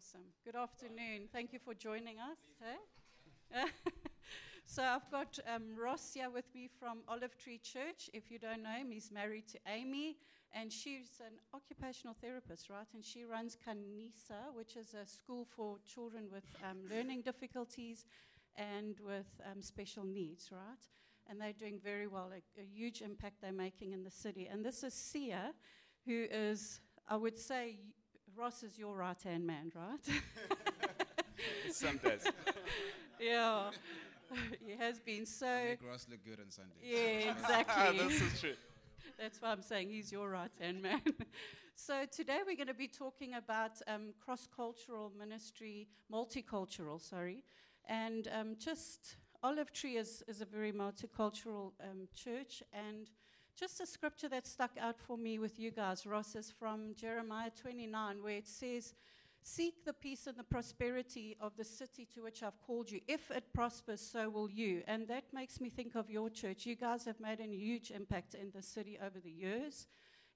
Awesome. Good afternoon. Thank you for joining us. Hey? so I've got um, Ross here with me from Olive Tree Church. If you don't know him, he's married to Amy, and she's an occupational therapist, right? And she runs Kanisa, which is a school for children with um, learning difficulties and with um, special needs, right? And they're doing very well, a, a huge impact they're making in the city. And this is Siya, who is, I would say, Ross is your right hand man, right? Some days. yeah. He has been so. Make Ross look good on Sunday. Yeah, exactly. this is true. That's why I'm saying he's your right hand man. so today we're going to be talking about um, cross cultural ministry, multicultural, sorry, and um, just Olive Tree is, is a very multicultural um, church and just a scripture that stuck out for me with you guys, Ross, is from Jeremiah 29, where it says, Seek the peace and the prosperity of the city to which I've called you. If it prospers, so will you. And that makes me think of your church. You guys have made a huge impact in the city over the years,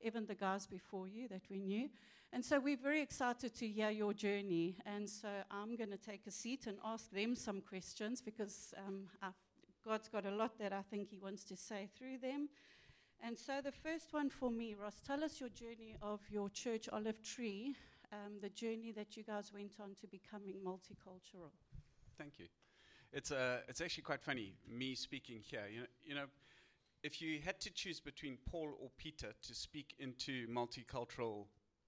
even the guys before you that we knew. And so we're very excited to hear your journey. And so I'm going to take a seat and ask them some questions because um, God's got a lot that I think He wants to say through them. And so the first one for me, Ross, tell us your journey of your church, Olive Tree, um, the journey that you guys went on to becoming multicultural. Thank you. It's, uh, it's actually quite funny, me speaking here. You know, you know, if you had to choose between Paul or Peter to speak into multicultural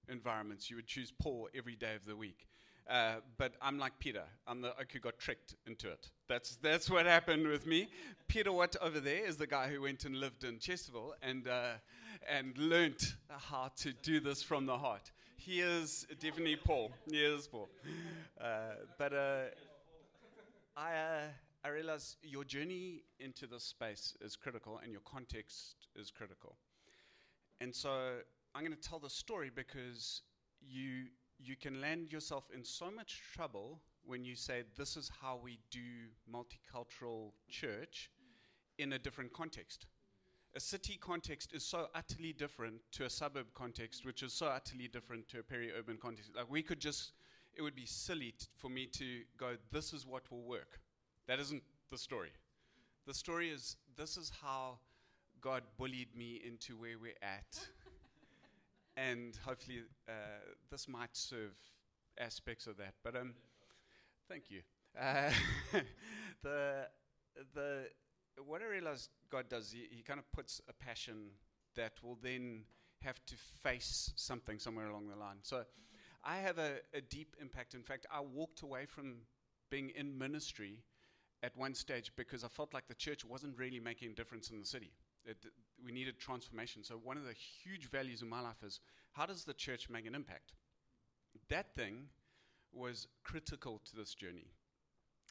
environments, you would choose Paul every day of the week. Uh, but I'm like Peter. I'm the oke who got tricked into it. That's, that's what happened with me. Peter Watt over there is the guy who went and lived in Chesterville and, uh, and learnt how to do this from the heart. He is definitely Paul. He is Paul. Uh, but uh, I, uh, I realize your journey into this space is critical and your context is critical. And so I'm going to tell the story because you you can land yourself in so much trouble when you say this is how we do multicultural church in a different context. A city context is so utterly different to a suburb context, which is so utterly different to a peri urban context. Like, we could just, it would be silly t- for me to go, this is what will work. That isn't the story. The story is, this is how God bullied me into where we're at and hopefully uh, this might serve aspects of that. But um, thank you. Uh, the the what I realize God does, he, he kind of puts a passion that will then have to face something somewhere along the line. So I have a, a deep impact. In fact, I walked away from being in ministry at one stage because I felt like the church wasn't really making a difference in the city. It, we needed transformation. So, one of the huge values in my life is how does the church make an impact? That thing was critical to this journey.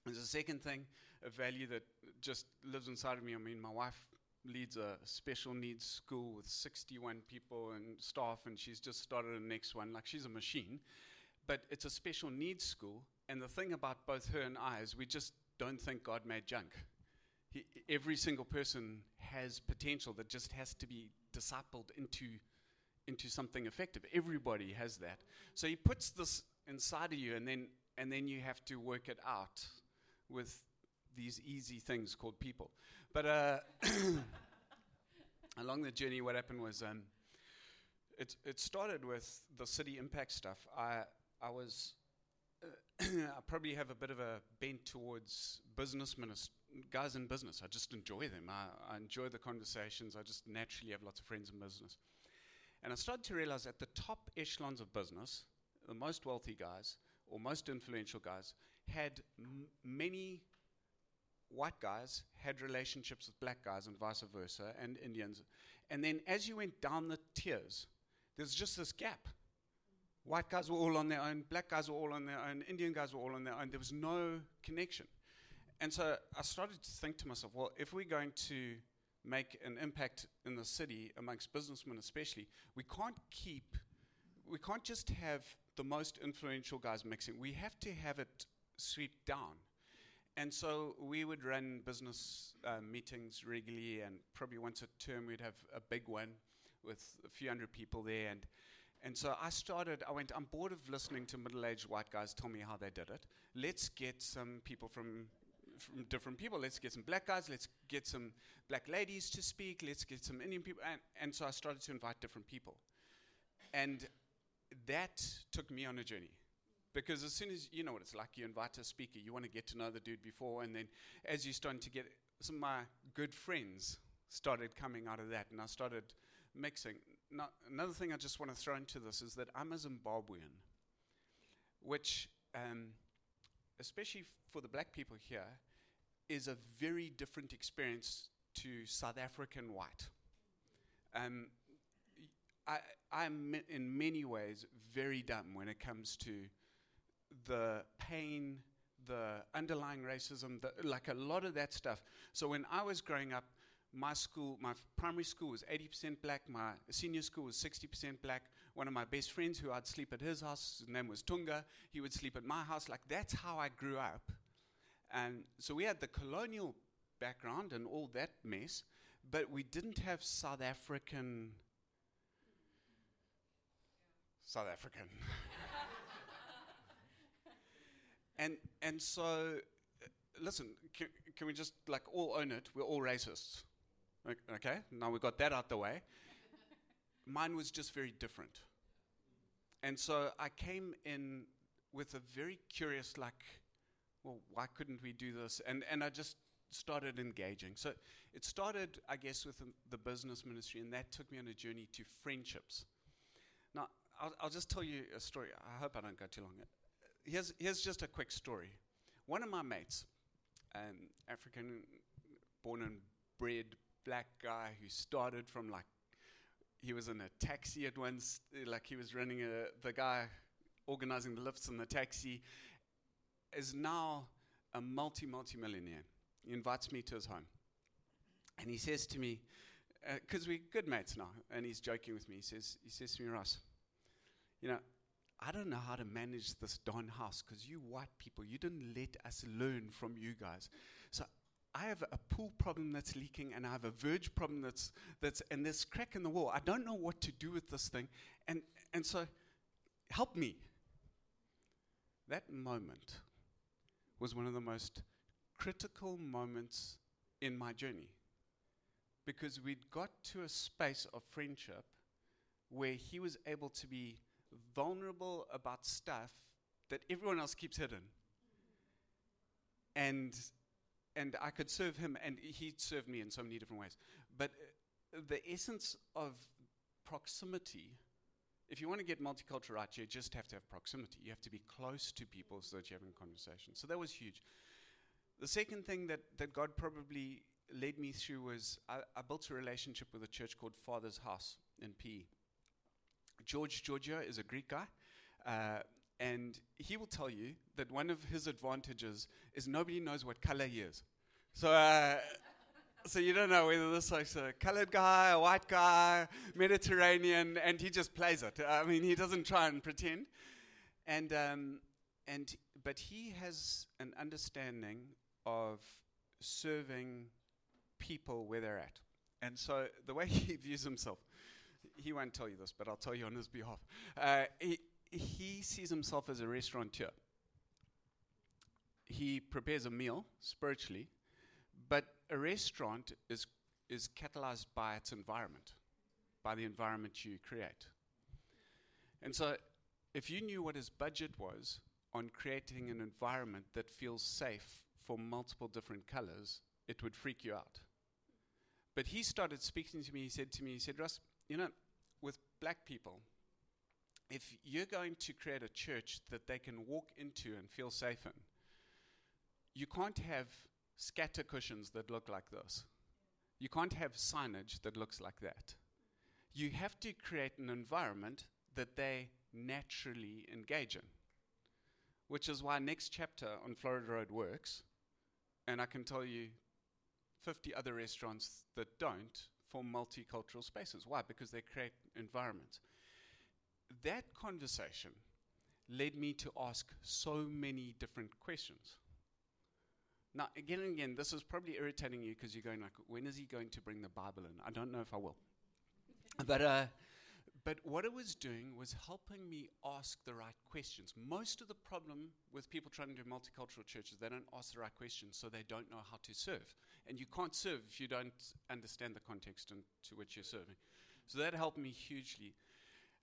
There's a second thing, a value that just lives inside of me. I mean, my wife leads a special needs school with 61 people and staff, and she's just started the next one. Like, she's a machine. But it's a special needs school, and the thing about both her and I is we just don't think God made junk. He, every single person has potential that just has to be discipled into, into something effective. Everybody has that. So he puts this inside of you, and then, and then you have to work it out with these easy things called people. But uh, along the journey, what happened was um, it, it started with the city impact stuff. I, I was I probably have a bit of a bent towards business ministry guys in business. I just enjoy them. I, I, enjoy the conversations. I just naturally have lots of friends in business. And I started to realize at the top echelons of business, the most wealthy guys or most influential guys had m- many white guys had relationships with black guys and vice versa and Indians. And then as you went down the tiers, there's just this gap. White guys were all on their own, black guys were all on their own, Indian guys were all on their own. There was no connection. And so I started to think to myself, well, if we're going to make an impact in the city amongst businessmen especially, we can't keep, we can't just have the most influential guys mixing. We have to have it sweep down. And so we would run business uh, meetings regularly, and probably once a term we'd have a big one with a few hundred people there. And, And so I started, I went, I'm bored of listening to middle aged white guys tell me how they did it. Let's get some people from, from different people. Let's get some black guys. Let's get some black ladies to speak. Let's get some Indian people. And, and so I started to invite different people. And that took me on a journey. Because as soon as you know what it's like, you invite a speaker, you want to get to know the dude before, and then as you're starting to get some of my good friends started coming out of that, and I started mixing. Now, another thing I just want to throw into this is that I'm a Zimbabwean, which, um, especially for the black people here, is a very different experience to South African white. Um, I, I'm in many ways very dumb when it comes to the pain, the underlying racism, the, like a lot of that stuff. So when I was growing up, my school, my primary school was 80% black. My senior school was 60% black. One of my best friends, who I'd sleep at his house, his name was Tunga. He would sleep at my house. Like that's how I grew up. And so we had the colonial background and all that mess, but we didn't have South African. South African. and and so, listen, can, can we just like all own it? We're all racists. Okay, now we got that out the way. Mine was just very different. And so I came in with a very curious, like, well, why couldn't we do this? And, and I just started engaging. So it started, I guess, with the, business ministry, and that took me on a journey to friendships. Now, I'll, I'll just tell you a story. I hope I don't go too long. Here's, here's just a quick story. One of my mates, an African born and bred black guy who started from like he was in a taxi at once, like he was running a, the guy organizing the lifts in the taxi, is now a multi multi millionaire. He invites me to his home, and he says to me, because uh, we're good mates now, and he's joking with me. He says, he says to me, Ross, you know, I don't know how to manage this Don house because you white people, you didn't let us learn from you guys. So I have a pool problem that's leaking and I have a verge problem that's, that's and there's crack in the wall. I don't know what to do with this thing. And, and so, help me. That moment was one of the most critical moments in my journey because we'd got to a space of friendship where he was able to be vulnerable about stuff that everyone else keeps hidden. And and I could serve him, and he served me in so many different ways. But uh, the essence of proximity, if you want to get multicultural right, you just have to have proximity. You have to be close to people so that you're having a conversation. So that was huge. The second thing that, that God probably led me through was I, I built a relationship with a church called Father's House in PE. George Georgia is a Greek guy. Uh, and he will tell you that one of his advantages is nobody knows what color he is. So, uh, so you don't know whether this is a colored guy, a white guy, Mediterranean, and he just plays it. I mean, he doesn't try and pretend. And, um, and, but he has an understanding of serving people where they're at. And so the way he views himself, he won't tell you this, but I'll tell you on his behalf. Uh, he, he sees himself as a restaurateur. He prepares a meal spiritually, but a restaurant is, is catalyzed by its environment, by the environment you create. And so, if you knew what his budget was on creating an environment that feels safe for multiple different colors, it would freak you out. But he started speaking to me. He said to me, he said, Russ, you know, with black people, if you're going to create a church that they can walk into and feel safe in, you can't have scatter cushions that look like this. You can't have signage that looks like that. You have to create an environment that they naturally engage in, which is why next chapter on Florida Road works. And I can tell you 50 other restaurants that don't form multicultural spaces. Why? Because they create environments that conversation led me to ask so many different questions. Now, again and again, this is probably irritating you because you're going like, when is he going to bring the Bible in? I don't know if I will. but, uh, But what it was doing was helping me ask the right questions. Most of the problem with people trying to do multicultural churches, they don't ask the right questions, so they don't know how to serve. And you can't serve if you don't understand the context to which you're serving. So that helped me hugely.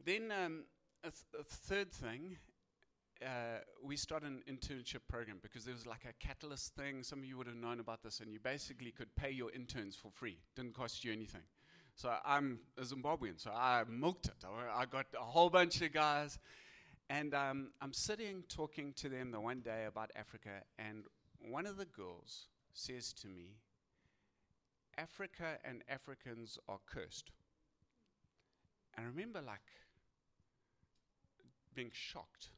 Then um, a, th- a, third thing, uh, we started an internship program because there was like a catalyst thing. Some of you would have known about this, and you basically could pay your interns for free. Didn't cost you anything. So I'm a Zimbabwean, so I milked it. I, got a whole bunch of guys, and um, I'm sitting talking to them the one day about Africa, and one of the girls says to me, Africa and Africans are cursed. And I remember like being shocked.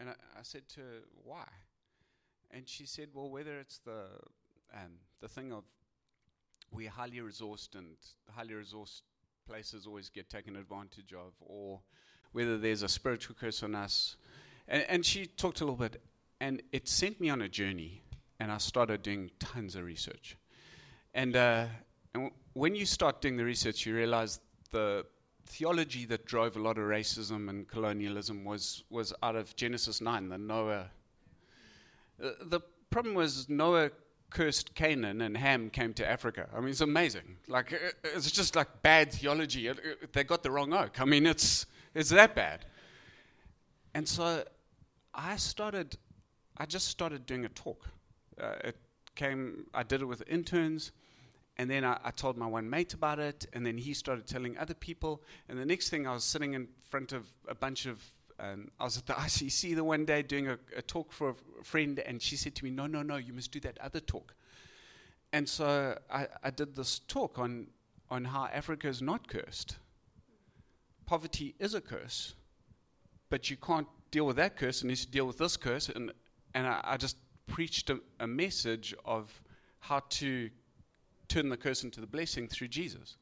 And I, I, said to her, why? And she said, well, whether it's the, um, the thing of we're highly resourced and highly resourced places always get taken advantage of, or whether there's a spiritual curse on us. And, and she talked a little bit, and it sent me on a journey, and I started doing tons of research. And, uh, and w- when you start doing the research, you realize the theology that drove a lot of racism and colonialism was, was out of Genesis 9, the Noah. Uh, the problem was Noah cursed Canaan and Ham came to Africa. I mean, it's amazing. Like, it's just like bad theology. They got the wrong oke. I mean, it's, it's that bad. And so I started, I just started doing a talk. Uh, it came, I did it with interns, and then I, I, told my one mate about it, and then he started telling other people. And the next thing, I was sitting in front of a bunch of um, I was at the ICC the one day doing a, a, talk for a friend, and she said to me, "No, no, no, you must do that other talk." And so I, I did this talk on on how Africa is not cursed. Poverty is a curse, but you can't deal with that curse unless you deal with this curse. And and I, I just preached a, a message of how to turn the curse into the blessing through Jesus.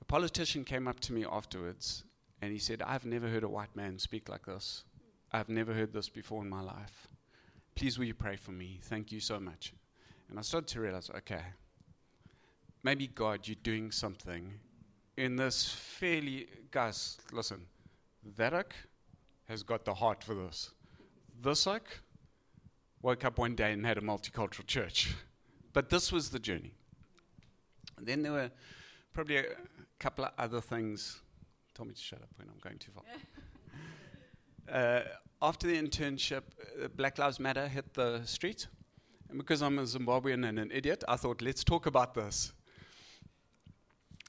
A politician came up to me afterwards and he said, I've never heard a white man speak like this. I've never heard this before in my life. Please, will you pray for me? Thank you so much. And I started to realize, okay, maybe God, you're doing something in this fairly. Guys, listen, that has got the heart for this. This oke woke up one day and had a multicultural church. But this was the journey. And then there were probably a couple of other things told me to shut up when I'm going too far. uh, after the internship, uh, Black Lives Matter hit the street. And because I'm a Zimbabwean and an idiot, I thought, let's talk about this.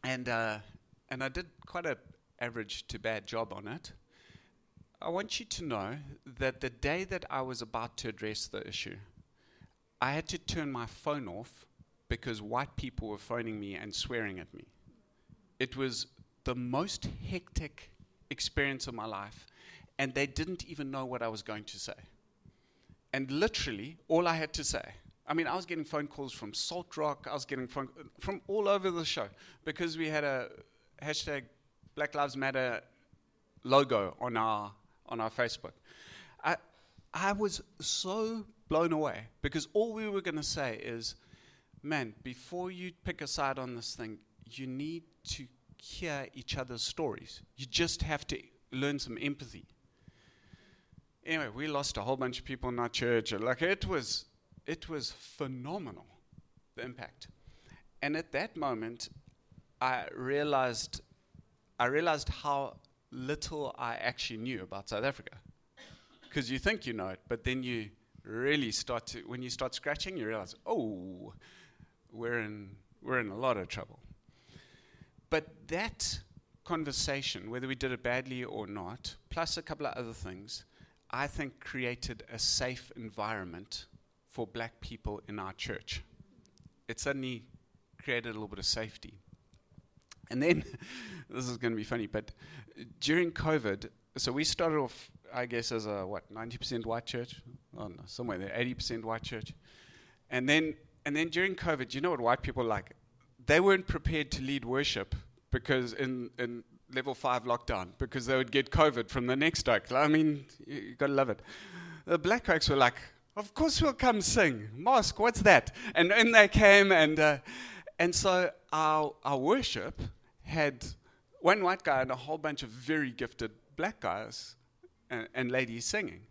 And, uh, and I did quite an average to bad job on it. I want you to know that the day that I was about to address the issue, I had to turn my phone off because white people were phoning me and swearing at me. It was the most hectic experience of my life, and they didn't even know what I was going to say. And literally, all I had to say, I mean, I was getting phone calls from Salt Rock, I was getting phone from all over the show because we had a hashtag Black Lives Matter logo on our on our Facebook. I I was so blown away because all we were going to say is, man, before you pick a side on this thing, you need to hear each other's stories. You just have to learn some empathy. Anyway, we lost a whole bunch of people in our church. Like it was, it was phenomenal, the impact. And at that moment, I realized, I realized how little I actually knew about South Africa. Because you think you know it, but then you really start to, when you start scratching, you realize, oh, we're in, we're in a lot of trouble. But that conversation, whether we did it badly or not, plus a couple of other things, I think created a safe environment for black people in our church. It suddenly created a little bit of safety. And then, this is going to be funny, but during COVID, so we started off, I guess, as a what, 90% white church? Oh, no, somewhere there, 80% white church. And then, and then during COVID, you know what white people like? they weren't prepared to lead worship because in, in level five lockdown because they would get COVID from the next oke. I mean, you, you got to love it. The black okes were like, of course we'll come sing. Mosque, what's that? And then they came and, uh, and so our, our worship had one white guy and a whole bunch of very gifted black guys and, and ladies singing.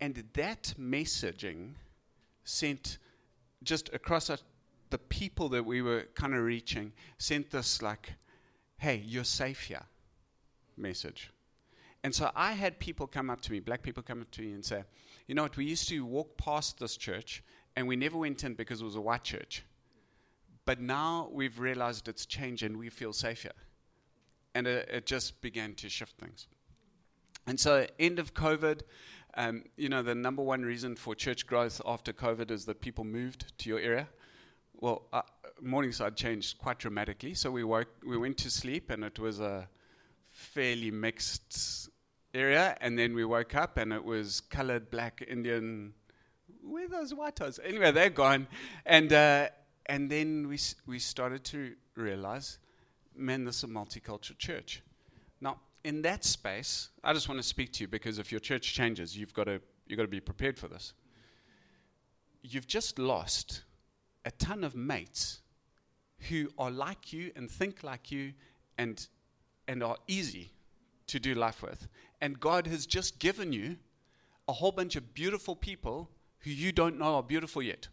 And that messaging sent just across the people that we were kind of reaching, sent this like, hey, you're safe here message. And so I had people come up to me, black people come up to me and say, you know what, we used to walk past this church and we never went in because it was a white church. But now we've realized it's changed and we feel safer. And it, it just began to shift things. And so, end of COVID, um, you know, the number one reason for church growth after COVID is that people moved to your area. Well, uh, Morningside changed quite dramatically. So we woke, we went to sleep, and it was a fairly mixed area. And then we woke up, and it was colored, black, Indian. Where those whitos? Anyway, they're gone. And uh, and then we s- we started to realize, man, this is a multicultural church. Now, in that space, I just want to speak to you because if your church changes, you've got to you've got to be prepared for this. You've just lost a ton of mates who are like you and think like you and and are easy to do life with. And God has just given you a whole bunch of beautiful people who you don't know are beautiful yet.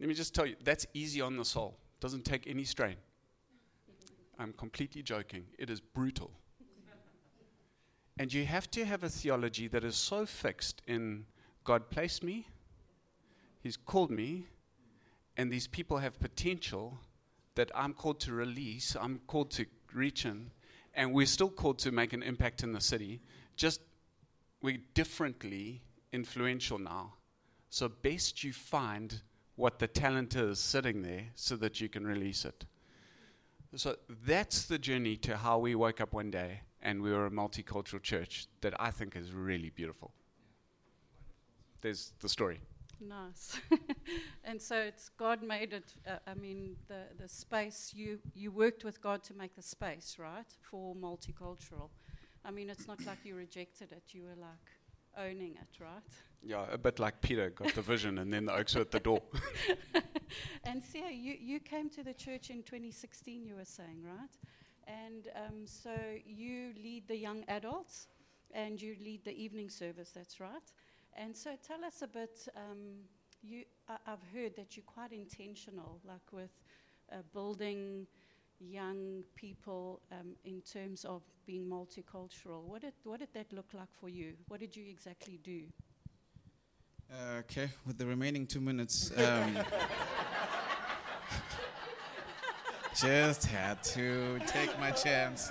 Let me just tell you, that's easy on the soul. Doesn't take any strain. I'm completely joking. It is brutal. and you have to have a theology that is so fixed in God placed me, He's called me, and these people have potential that I'm called to release, I'm called to reach in, and we're still called to make an impact in the city. Just we're differently influential now. So, best you find what the talent is sitting there so that you can release it. So that's the journey to how we woke up one day and we were a multicultural church that I think is really beautiful. There's the story. Nice. and so it's God made it. Uh, I mean, the the space you you worked with God to make the space right for multicultural. I mean, it's not like you rejected it. You were like owning it, right? Yeah, a bit like Peter got the vision and then the okes were at the door. and Siya, you, you came to the church in 2016, you were saying, right? And um, so you lead the young adults and you lead the evening service, that's right. And so tell us a bit, um, you, I, have heard that you're quite intentional, like with uh, building young people um, in terms of being multicultural. What did, what did that look like for you? What did you exactly do? Uh, okay, with the remaining two minutes, um, just had to take my chance.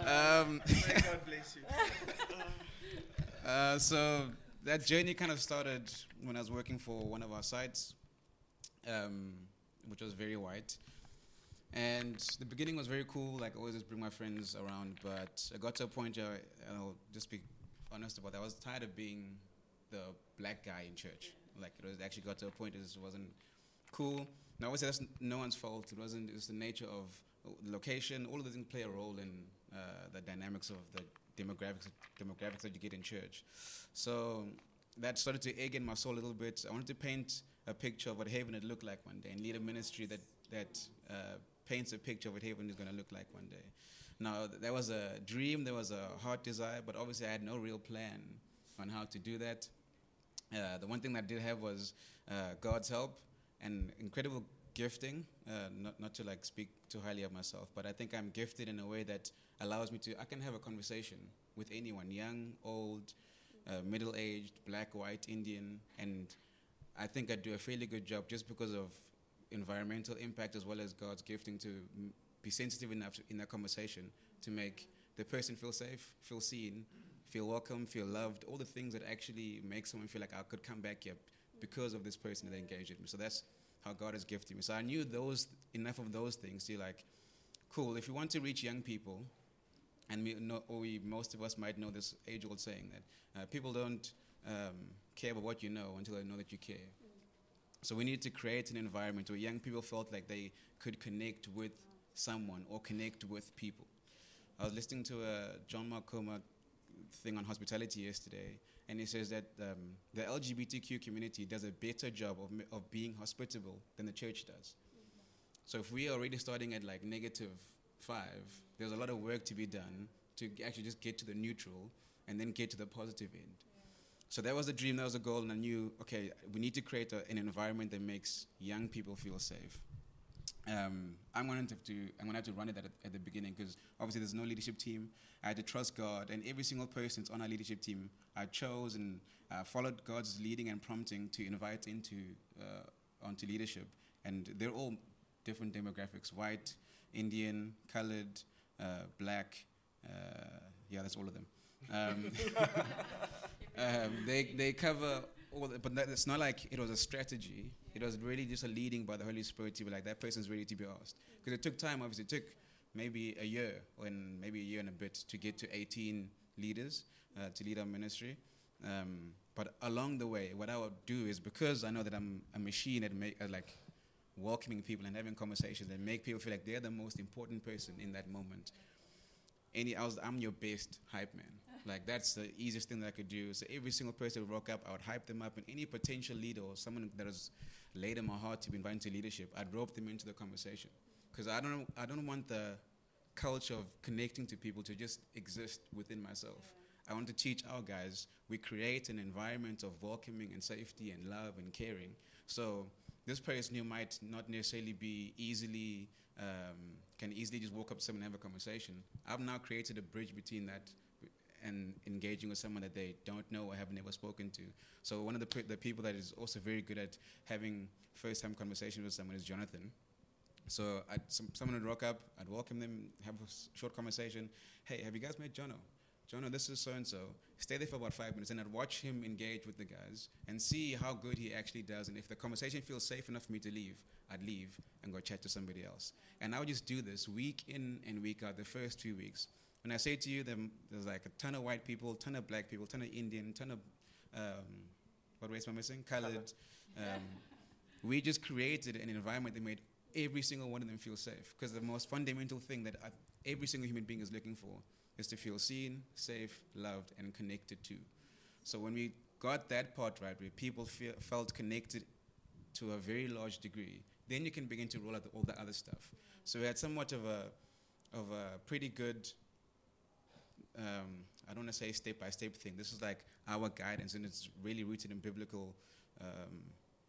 Um, God bless you. uh, so that journey kind of started when I was working for one of our sites, um, which was very white. And the beginning was very cool, like I always just bring my friends around, but I got to a point, uh, and I'll just be honest about that, I was tired of being the black guy in church. Like it was actually got to a point it just wasn't cool. Now obviously that's no one's fault. It wasn't. It's the nature of the location. All of these things play a role in uh, the dynamics of the demographics demographics that you get in church. So that started to egg in my soul a little bit. I wanted to paint a picture of what heaven would look like one day and lead a ministry that that uh, paints a picture of what heaven is going to look like one day. Now, there was a dream, there was a heart desire, but obviously I had no real plan on how to do that. Uh, the one thing that I did have was uh, God's help and incredible gifting. Uh, not not to like speak too highly of myself, but I think I'm gifted in a way that allows me to. I can have a conversation with anyone, young, old, uh, middle-aged, black, white, Indian, and I think I do a fairly good job just because of environmental impact as well as God's gifting to be sensitive enough to, in that conversation to make the person feel safe, feel seen, feel welcome, feel loved, all the things that actually make someone feel like I could come back here because of this person that engaged with me. So that's how God has gifted me. So I knew those enough of those things to like, cool. If you want to reach young people, and we know, we most of us might know this age-old saying that uh, people don't um, care about what you know until they know that you care. So we needed to create an environment where young people felt like they could connect with someone or connect with people. I was listening to a John Mark thing on hospitality yesterday, and he says that um, the LGBTQ community does a better job of, of being hospitable than the church does. So if we are already starting at like negative five, there's a lot of work to be done to actually just get to the neutral and then get to the positive end. So that was the dream, that was the goal, and I knew, okay, we need to create a, an environment that makes young people feel safe. Um, I'm going to have to, I'm going to have to run it at, at the beginning because obviously there's no leadership team. I had to trust God, and every single person that's on our leadership team, I chose and uh, followed God's leading and prompting to invite into uh, onto leadership, and they're all different demographics: white, Indian, colored, uh, black. Uh, yeah, that's all of them. Um, um, they they cover all, the, but that, it's not like it was a strategy. It was really just a leading by the Holy Spirit to be like that person's ready to be asked. Because it took time. Obviously, it took maybe a year, or maybe a year and a bit to get to 18 leaders uh, to lead our ministry. Um, but along the way, what I would do is because I know that I'm a machine at make, uh, like welcoming people and having conversations that make people feel like they're the most important person in that moment. Any, I was, I'm your best hype man. Like that's the easiest thing that I could do. So every single person would rock up, I would hype them up, and any potential leader or someone that was laid in my heart to be invited to leadership, I'd rope them into the conversation. Because I don't, I don't want the culture of connecting to people to just exist within myself. I want to teach our guys we create an environment of welcoming and safety and love and caring. So this person who might not necessarily be easily um, can easily just walk up to someone and have a conversation. I've now created a bridge between that and engaging with someone that they don't know or have never spoken to. So one of the, the people that is also very good at having first-time conversations with someone is Jonathan. So some, someone would rock up, I'd welcome them, have a short conversation. Hey, have you guys met Jono? Jono, this is so and so. Stay there for about five minutes, and I'd watch him engage with the guys and see how good he actually does. And if the conversation feels safe enough for me to leave, I'd leave and go chat to somebody else. And I would just do this week in and week out, the first few weeks. When I say to you, there's like a ton of white people, ton of black people, ton of Indian, ton of um, what race am I missing? Colored. Um, we just created an environment that made every single one of them feel safe. Because the most fundamental thing that every single human being is looking for is to feel seen, safe, loved, and connected to. So when we got that part right, where people feel, felt connected to a very large degree, then you can begin to roll out the, all the other stuff. So we had somewhat of a of a pretty good um, I don't want to say step by step thing. This is like our guidance, and it's really rooted in biblical um,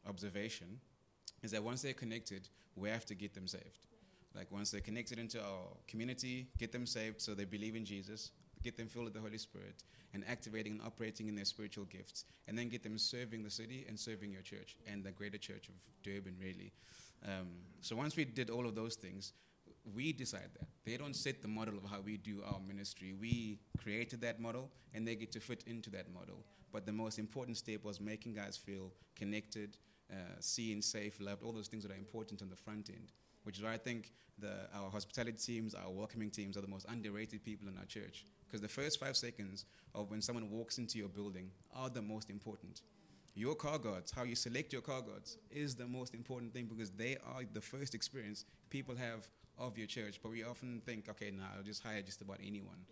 observation. Is that once they're connected, we have to get them saved. Like once they're connected into our community, get them saved so they believe in Jesus, get them filled with the Holy Spirit, and activating and operating in their spiritual gifts, and then get them serving the city and serving your church and the greater church of Durban, really. Um, so once we did all of those things, we decide that. They don't set the model of how we do our ministry. We created that model and they get to fit into that model. But the most important step was making guys feel connected, uh, seen, safe, loved, all those things that are important on the front end. Which is why I think the, our hospitality teams, our welcoming teams are the most underrated people in our church. Because the first five seconds of when someone walks into your building are the most important. Your car guards, how you select your car guards, is the most important thing because they are the first experience people have of your church, but we often think, okay, now nah, I'll just hire just about anyone.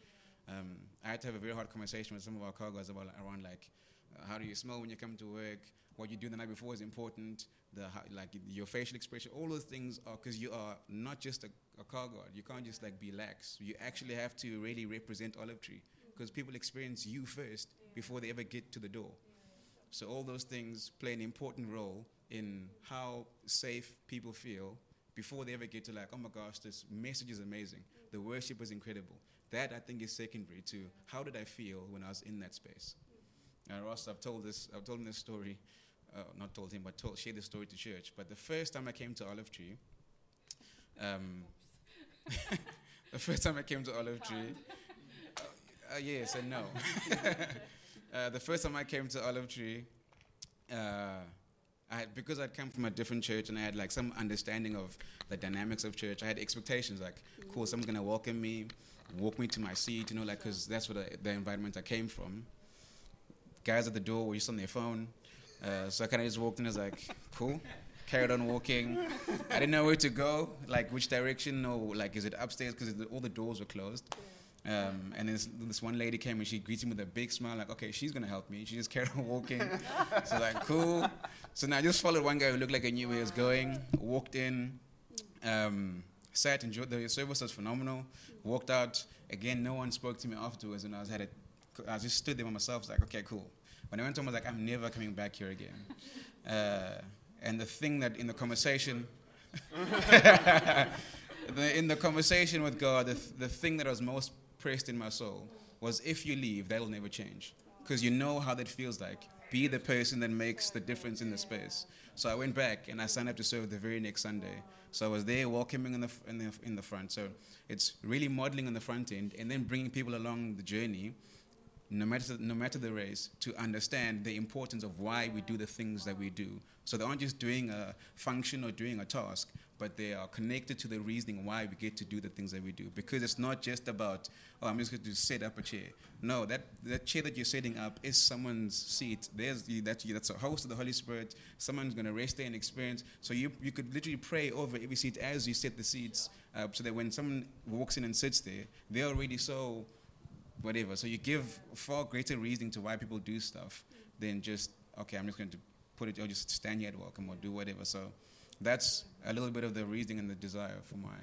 Um, I had to have a very hard conversation with some of our car guys about around like, uh, how do you smell when you come to work? What you do the night before is important. The how, like your facial expression, all those things are because you are not just a, a, car guard. You can't just like be lax. You actually have to really represent Olive Tree because people experience you first before they ever get to the door. So all those things play an important role in how safe people feel before they ever get to like, oh my gosh, this message is amazing. The worship was incredible. That I think is secondary to how did I feel when I was in that space. And Ross, I've told this, I've told him this story, uh, not told him, but told, shared this story to church. But the first time I came to Olive Tree, um, the first time I came to Olive Tree, uh, uh, yes and no. Uh, the first time I came to Olive Tree, uh, I because I'd come from a different church and I had like some understanding of the dynamics of church, I had expectations like, cool, someone's gonna welcome me, walk me to my seat, you know, like, because that's what I, the environment I came from. Guys at the door were just on their phone. Uh, so I kind of just walked in and was like, cool. Carried on walking. I didn't know where to go, like which direction, or like, is it upstairs? Because all the doors were closed. Um, and this, this one lady came and she greeted me with a big smile, like, okay, she's gonna help me. She just carried on walking. so like, cool. So now I just followed one guy who looked like I knew where he was going. Walked in. Um, sat, enjoyed the service was phenomenal. Walked out again. No one spoke to me afterwards, and I was had it. I just stood there by myself. Like, okay, cool. When I went home, I was like, I'm never coming back here again. Uh, and the thing that in the conversation, the, in the conversation with God, the, th- the thing that I was most pressed in my soul was if you leave, that'll never change. Because you know how that feels like. Be the person that makes the difference in the space. So I went back and I signed up to serve the very next Sunday. So I was there welcoming in the, in the, in the front. So it's really modeling on the front end and then bringing people along the journey no matter, no matter the race, to understand the importance of why we do the things that we do. So they aren't just doing a function or doing a task, but they are connected to the reasoning why we get to do the things that we do. Because it's not just about, oh, I'm just going to set up a chair. No, that, that chair that you're setting up is someone's seat. There's that, that's a host of the Holy Spirit. Someone's going to rest there and experience. So you, you could literally pray over every seat as you set the seats, uh, so that when someone walks in and sits there, they're already so whatever. So you give far greater reasoning to why people do stuff than just okay, I'm just going to put it or just stand here at welcome or do whatever. So that's a little bit of the reasoning and the desire for my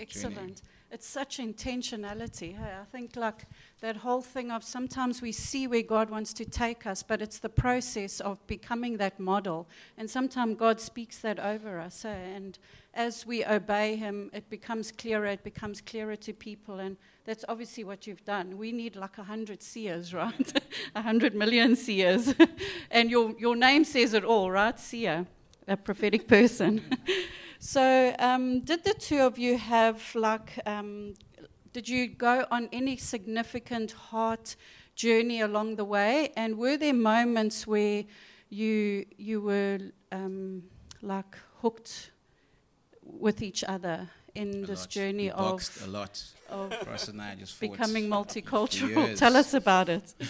Excellent. It's such intentionality. Hey, I think like that whole thing of sometimes we see where God wants to take us, but it's the process of becoming that model. And sometimes God speaks that over us. Hey? And as we obey Him, it becomes clearer. It becomes clearer to people. And that's obviously what you've done. We need like a hundred seers, right? A hundred million seers. and your, your name says it all, right? Seer, a prophetic person. so, um, did the two of you have like, um, did you go on any significant heart journey along the way? And were there moments where you, you were um, like hooked with each other in a this lot. journey We of, a lot. of Ross and I just becoming multicultural? Tell us about it.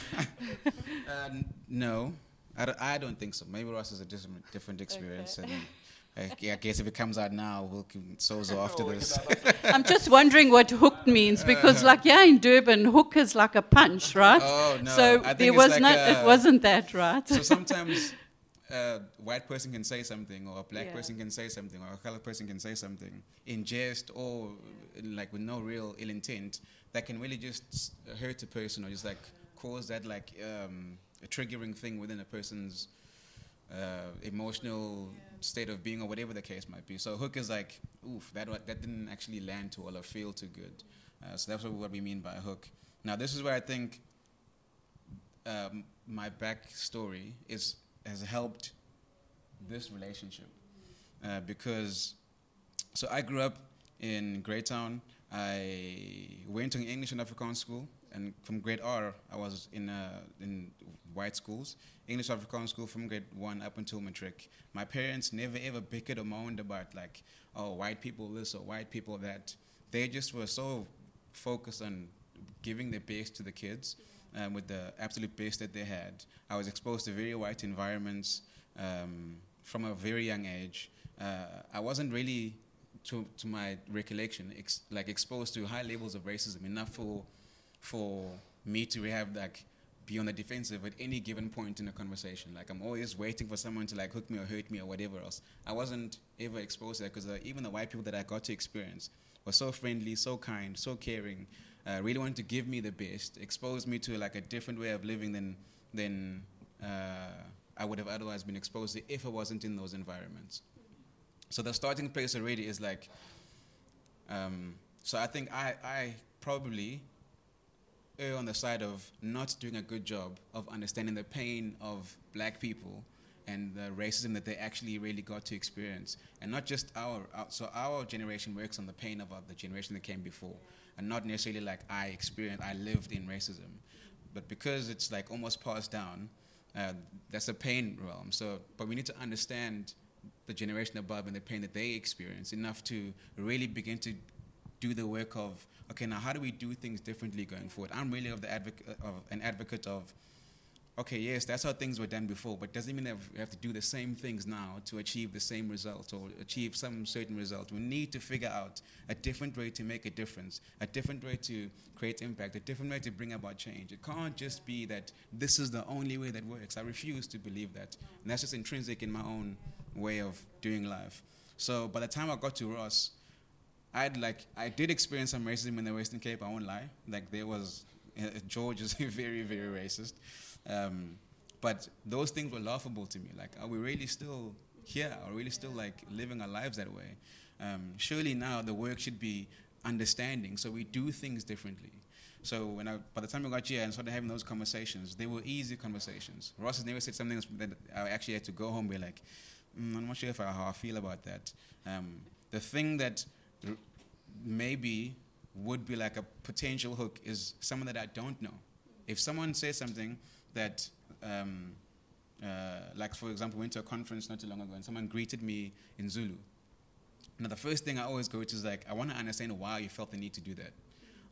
Uh, n- no, I don't, I don't think so. Maybe Ross is a different, different experience. Okay. And I, yeah, I guess if it comes out now, we'll can sozo after this. I'm just wondering what hooked means because, like, yeah, in Durban, hook is like a punch, right? oh no! so I think there was like not. a- it wasn't that, right? So sometimes a white person can say something, or a black Yeah. person can say something, or a colored person can say something in jest or in, like with no real ill intent that can really just hurt a person or just like cause that like um, a triggering thing within a person's uh, emotional state of being or whatever the case might be. So hook is like, oof, that that didn't actually land too well or feel too good. Uh, so that's what, what we mean by a hook. Now this is where I think um, my backstory is has helped this relationship uh, because so I grew up in Greytown. I went to an English and Afrikaans school, and from grade R, I was in uh, in white schools. English Afrikaans school from grade one up until matric. My parents never ever bickered or moaned about like, oh, white people this or white people that. They just were so focused on giving their best to the kids um, with the absolute best that they had. I was exposed to very white environments um, from a very young age. Uh, I wasn't really, to, to my recollection, ex- like exposed to high levels of racism enough for, for me to have like be on the defensive at any given point in a conversation. Like I'm always waiting for someone to like hook me or hurt me or whatever else. I wasn't ever exposed to that because uh, even the white people that I got to experience were so friendly, so kind, so caring. Uh, really wanted to give me the best, expose me to like a different way of living than than uh, I would have otherwise been exposed to if I wasn't in those environments. So the starting place already is like. Um, so I think I, I probably err on the side of not doing a good job of understanding the pain of black people and the racism that they actually really got to experience. And not just our, so our generation works on the pain of the generation that came before, and not necessarily like I experienced, I lived in racism. But because it's like almost passed down, uh, that's a pain realm. So, but we need to understand the generation above and the pain that they experience enough to really begin to do the work of okay now how do we do things differently going forward? I'm really of the advocate uh, of an advocate of okay yes that's how things were done before but doesn't mean that we have to do the same things now to achieve the same result or achieve some certain result. We need to figure out a different way to make a difference a different way to create impact a different way to bring about change. It can't just be that this is the only way that works. I refuse to believe that. And that's just intrinsic in my own way of doing life. So by the time i got to ross I'd like I did experience some racism in the Western Cape. I won't lie. Like there was uh, George is very very racist, um, but those things were laughable to me. Like, are we really still here? Are we really still like living our lives that way? Um, surely now the work should be understanding, so we do things differently. So when I, by the time I got here and started having those conversations, they were easy conversations. Ross has never said something that I actually had to go home and be like, mm, I'm not sure if I, how I feel about that. Um, the thing that maybe would be like a potential hook is someone that I don't know. If someone says something that, um, uh, like for example, went to a conference not too long ago and someone greeted me in Zulu. Now the first thing I always go to is like, I want to understand why you felt the need to do that.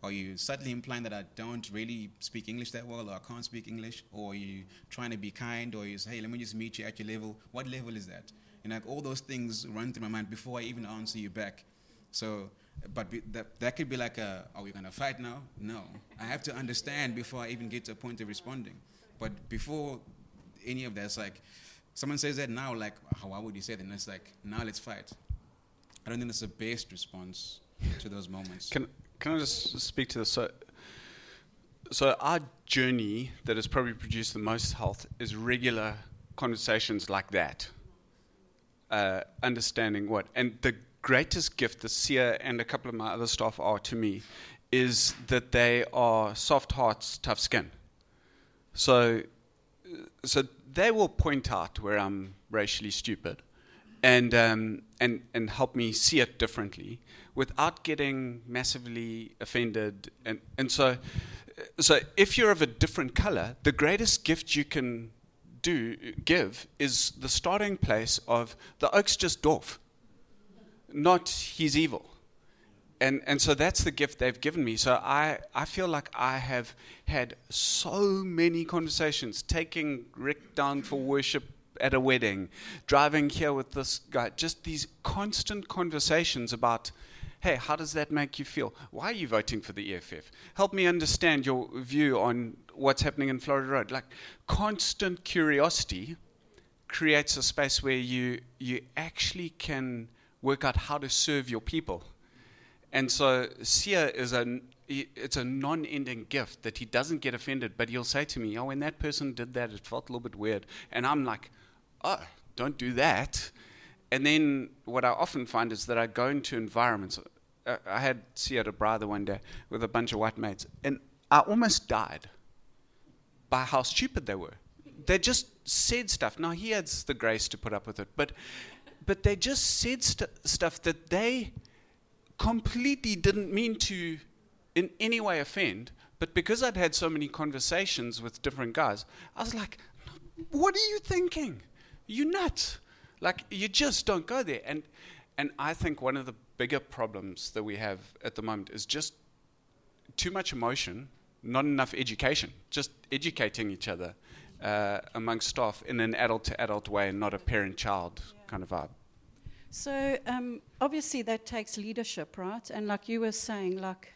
Are you subtly implying that I don't really speak English that well, or I can't speak English, or you trying to be kind, or you say, hey, let me just meet you at your level? What level is that? And like all those things run through my mind before I even answer you back. So, but be, that, that could be like a, are we gonna fight now? No. I have to understand before I even get to a point of responding. But before any of that, it's like, someone says that now, like, how would you say that? And it's like, now let's fight. I don't think that's the best response to those moments. Can, can I just speak to this? So, so our journey that has probably produced the most health is regular conversations like that. Uh, understanding what and the greatest gift the Siya and a couple of my other staff are to me is that they are soft hearts, tough skin. So, so they will point out where I'm racially stupid, and um, and and help me see it differently without getting massively offended. And, and so, so if you're of a different color, the greatest gift you can do give is the starting place of the oke's just dwarf, not he's evil. And, and so that's the gift they've given me. So I, I feel like I have had so many conversations, taking Rick down for worship at a wedding, driving here with this guy, just these constant conversations about Hey, how does that make you feel? Why are you voting for the EFF? Help me understand your view on what's happening in Florida Road. Like constant curiosity creates a space where you you actually can work out how to serve your people. And so Siya is a it's a non-ending gift that he doesn't get offended, but he'll say to me, "Oh, when that person did that, it felt a little bit weird," and I'm like, "Oh, don't do that." and then what I often find is that I go into environments. Uh, I had see at a brother one day with a bunch of white mates, and I almost died by how stupid they were. They just said stuff. Now he has the grace to put up with it, but but they just said st- stuff that they completely didn't mean to in any way offend. But because I'd had so many conversations with different guys, I was like, "What are you thinking? You nuts!" Like you just don't go there. And and I think one of the bigger problems that we have at the moment is just too much emotion, not enough education. Just educating each other uh, among staff in an adult to adult way, and not a parent child yeah. kind of vibe. So um, obviously that takes leadership, right? And like you were saying, like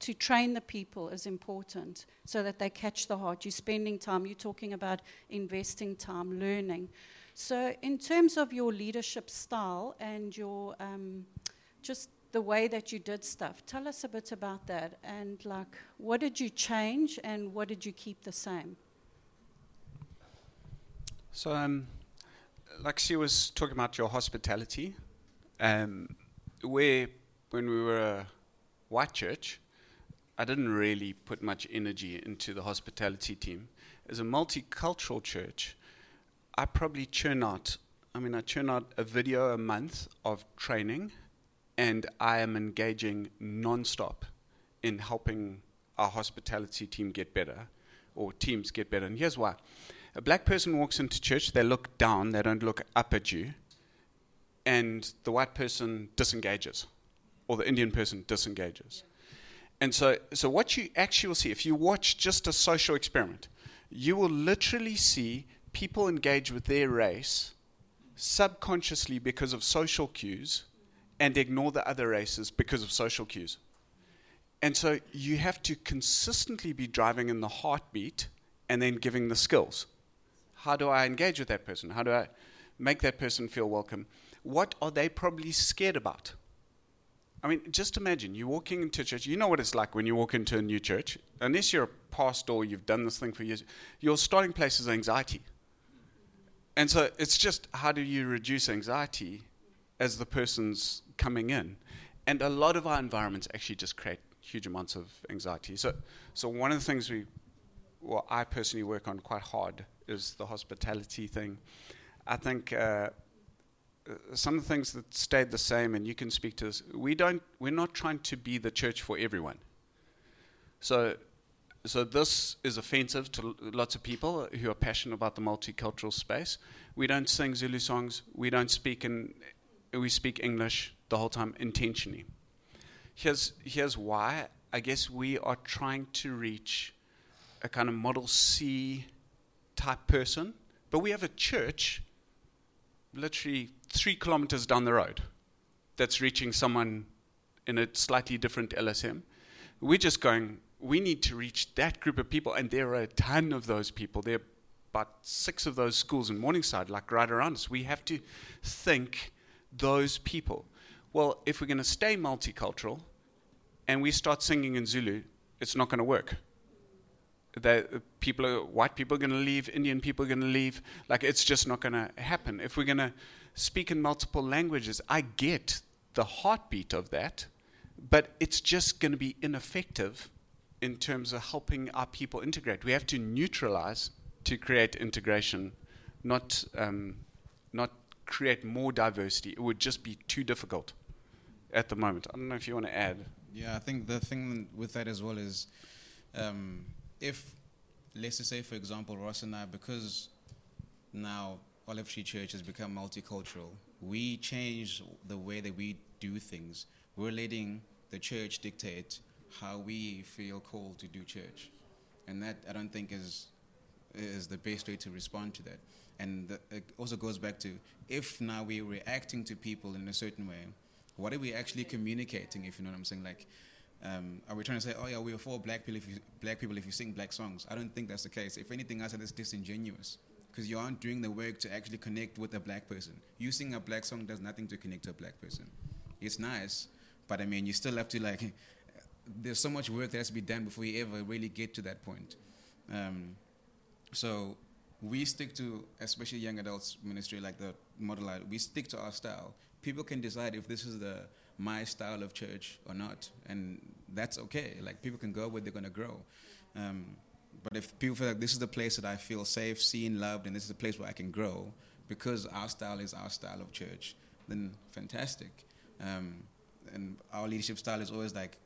to train the people is important so that they catch the heart. You're spending time, you're talking about investing time, learning. So, in terms of your leadership style and your um, just the way that you did stuff, tell us a bit about that. And, like, what did you change and what did you keep the same? So, um, like she was talking about your hospitality, um, where when we were a white church, I didn't really put much energy into the hospitality team. As a multicultural church, I probably churn out, I mean, I churn out a video a month of training, and I am engaging nonstop in helping our hospitality team get better, or teams get better. And here's why a black person walks into church, they look down, they don't look up at you, and the white person disengages, or the Indian person disengages. And so, so what you actually will see, if you watch just a social experiment, you will literally see people engage with their race subconsciously because of social cues and ignore the other races because of social cues. And so you have to consistently be driving in the heartbeat and then giving the skills. How do I engage with that person? How do I make that person feel welcome? What are they probably scared about? I mean, just imagine you're walking into church. You know what it's like when you walk into a new church. Unless you're a pastor or you've done this thing for years, your starting place is anxiety. And so it's just how do you reduce anxiety as the person's coming in? And a lot of our environments actually just create huge amounts of anxiety. So, so one of the things we, well, I personally work on quite hard is the hospitality thing. I think uh, some of the things that stayed the same, and you can speak to this. We don't. We're not trying to be the church for everyone. So, so this is offensive to lots of people who are passionate about the multicultural space. We don't sing Zulu songs. We don't speak in. We speak English the whole time intentionally. Here's here's why. I guess we are trying to reach a kind of Model C type person, but we have a church literally three kilometers down the road that's reaching someone in a slightly different LSM. We're just going, we need to reach that group of people, and there are a ton of those people. There are about six of those schools in Morningside, like right around us. We have to think those people. Well, if we're going to stay multicultural and we start singing in Zulu, it's not going to work. The people, are, white people are going to leave, Indian people are going to leave. Like it's just not going to happen. If we're going to speak in multiple languages. I get the heartbeat of that, but it's just going to be ineffective in terms of helping our people integrate. We have to neutralize to create integration, not um, not create more diversity. It would just be too difficult at the moment. I don't know if you want to add. Yeah, I think the thing with that as well is um, if, let's just say, for example, Ross and I, because now Olive Tree Church has become multicultural. We change the way that we do things. We're letting the church dictate how we feel called to do church, and that I don't think is is the best way to respond to that. And the, it also goes back to if now we're reacting to people in a certain way, what are we actually communicating? If you know what I'm saying, like. Um, are we trying to say, oh yeah, we're for black people if you, black people if you sing black songs? I don't think that's the case. If anything, I said it's disingenuous because you aren't doing the work to actually connect with a black person. You sing a black song does nothing to connect to a black person. It's nice, but I mean, you still have to like. There's so much work that has to be done before you ever really get to that point. Um, so we stick to, especially young adults ministry, like the model. We stick to our style. People can decide if this is the my style of church or not, and that's okay. Like people can go where they're gonna grow. Um, but if people feel like this is the place that I feel safe, seen, loved, and this is the place where I can grow because our style is our style of church, then fantastic. Um, and our leadership style is always like,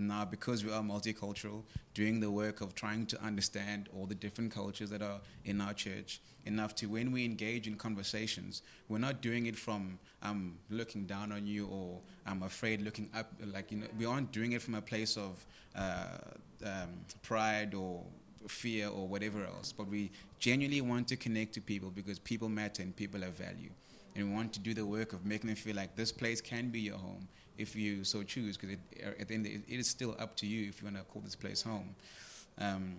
now because we are multicultural, doing the work of trying to understand all the different cultures that are in our church enough to when we engage in conversations, we're not doing it from I'm um, looking down on you or I'm afraid looking up. Like you know, we aren't doing it from a place of uh, um, pride or fear or whatever else, but we genuinely want to connect to people because people matter and people have value. And we want to do the work of making them feel like this place can be your home if you so choose, because at the end it, it is still up to you if you want to call this place home. Um,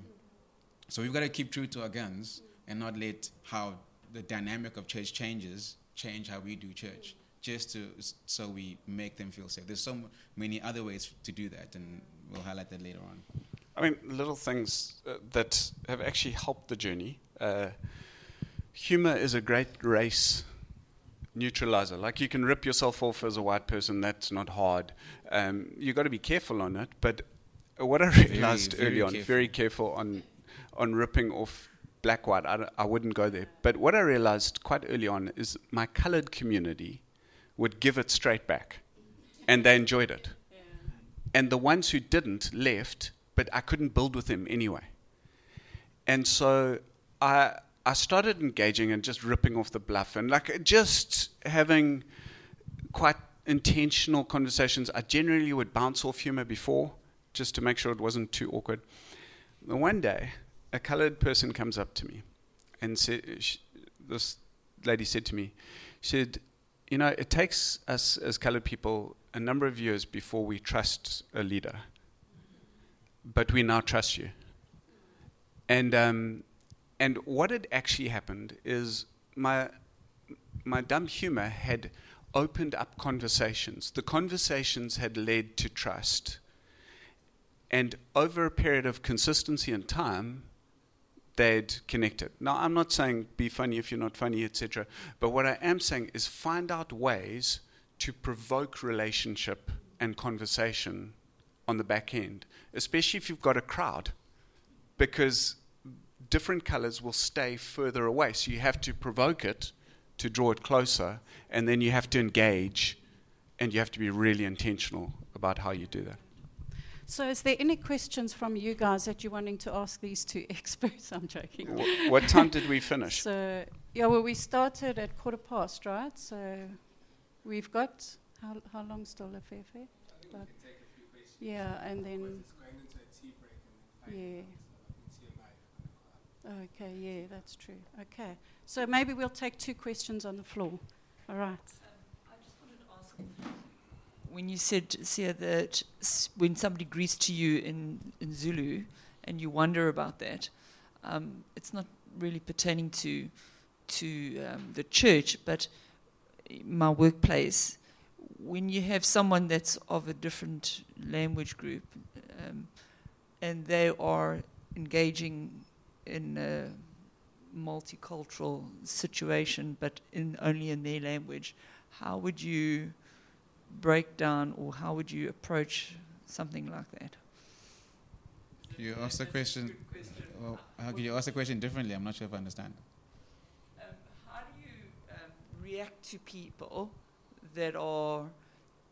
so we've got to keep true to our guns and not let how the dynamic of church changes change how we do church, just to so we make them feel safe. There's so many other ways to do that, and we'll highlight that later on. I mean, little things uh, that have actually helped the journey. Uh, humor is a great race neutralizer. Like you can rip yourself off as a white person, that's not hard. Um, you got to be careful on it. But what I realized very, very early on, careful. very careful on on ripping off black white. I, I wouldn't go there. But what I realized quite early on is my colored community would give it straight back, and they enjoyed it. Yeah. And the ones who didn't left but I couldn't build with them anyway. And so I I started engaging and just ripping off the bluff and like just having quite intentional conversations. I generally would bounce off humor before just to make sure it wasn't too awkward. And one day, a colored person comes up to me and said, this lady said to me, she said, you know, it takes us as colored people a number of years before we trust a leader but we now trust you. And um, and what had actually happened is my my dumb humor had opened up conversations. The conversations had led to trust. And over a period of consistency and time, they'd connected. Now, I'm not saying be funny if you're not funny, etc. But what I am saying is find out ways to provoke relationship and conversation on the back end, especially if you've got a crowd, because different colors will stay further away. So you have to provoke it to draw it closer, and then you have to engage, and you have to be really intentional about how you do that. So, is there any questions from you guys that you're wanting to ask these two experts? I'm joking. Wh- what time did we finish? So, yeah, well, we started at quarter past, right? So, we've got how, how long still, Afefe? About- Yeah, and then. Yeah. Okay, yeah, that's true. Okay. So maybe we'll take two questions on the floor. All right. Um, I just wanted to ask when you said, Siya, that when somebody greets to you in, in Zulu and you wonder about that, um, it's not really pertaining to, to um, the church, but my workplace. When you have someone that's of a different language group um, and they are engaging in a multicultural situation, but in only in their language, how would you break down or how would you approach something like that? You asked the question. Well, how could you ask the question differently? I'm not sure if I understand. Um, how do you um, react to people that are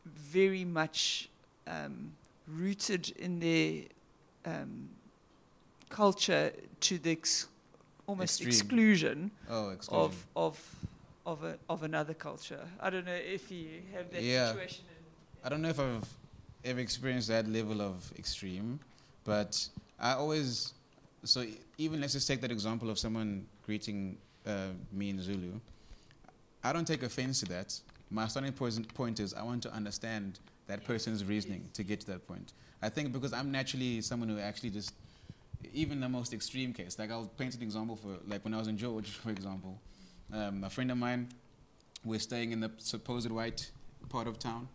very much um, rooted in their um, culture to the ex- almost Extreme. exclusion Oh, of exclusion. of of, a, of another culture? I don't know if you have that Yeah. situation. In, I don't know if I've ever experienced that level of extreme, but I always. So even let's just take that example of someone greeting uh, me in Zulu. I don't take offense to that. My starting point is I want to understand that person's reasoning to get to that point. I think because I'm naturally someone who actually just, even the most extreme case, like I'll paint an example for, like when I was in George, for example, um, a friend of mine, we're staying in the supposed white part of town.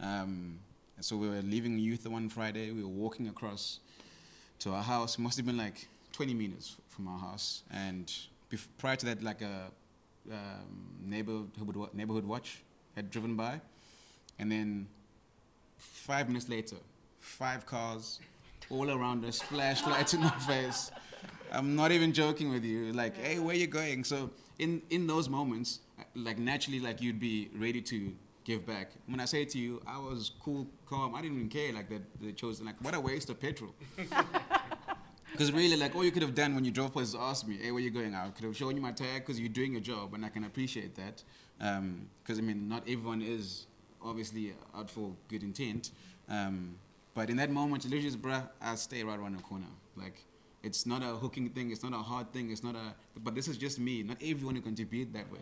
Um, so we were leaving youth one Friday. We were walking across to our house. It must have been like 20 meters from our house. And bef- prior to that, like a um, neighborhood neighborhood watch had driven by, and then five minutes later, five cars all around us, flashlights in our face. I'm not even joking with you. Like, hey, where you going? So in in those moments, like naturally, like you'd be ready to give back. When I say to you, I was cool, calm. I didn't even care. Like that they chose. Like what a waste of petrol. Because really, like all you could have done when you drove past is ask me, "Hey, where you going?" I could have shown you my tag because you're doing your job, and I can appreciate that. Because I mean, not everyone is obviously out for good intent. Um, but in that moment, literally, just, bruh, I stay right around the corner. Like it's not a hooking thing. It's not a hard thing. It's not a. But this is just me. Not everyone is going to be that way,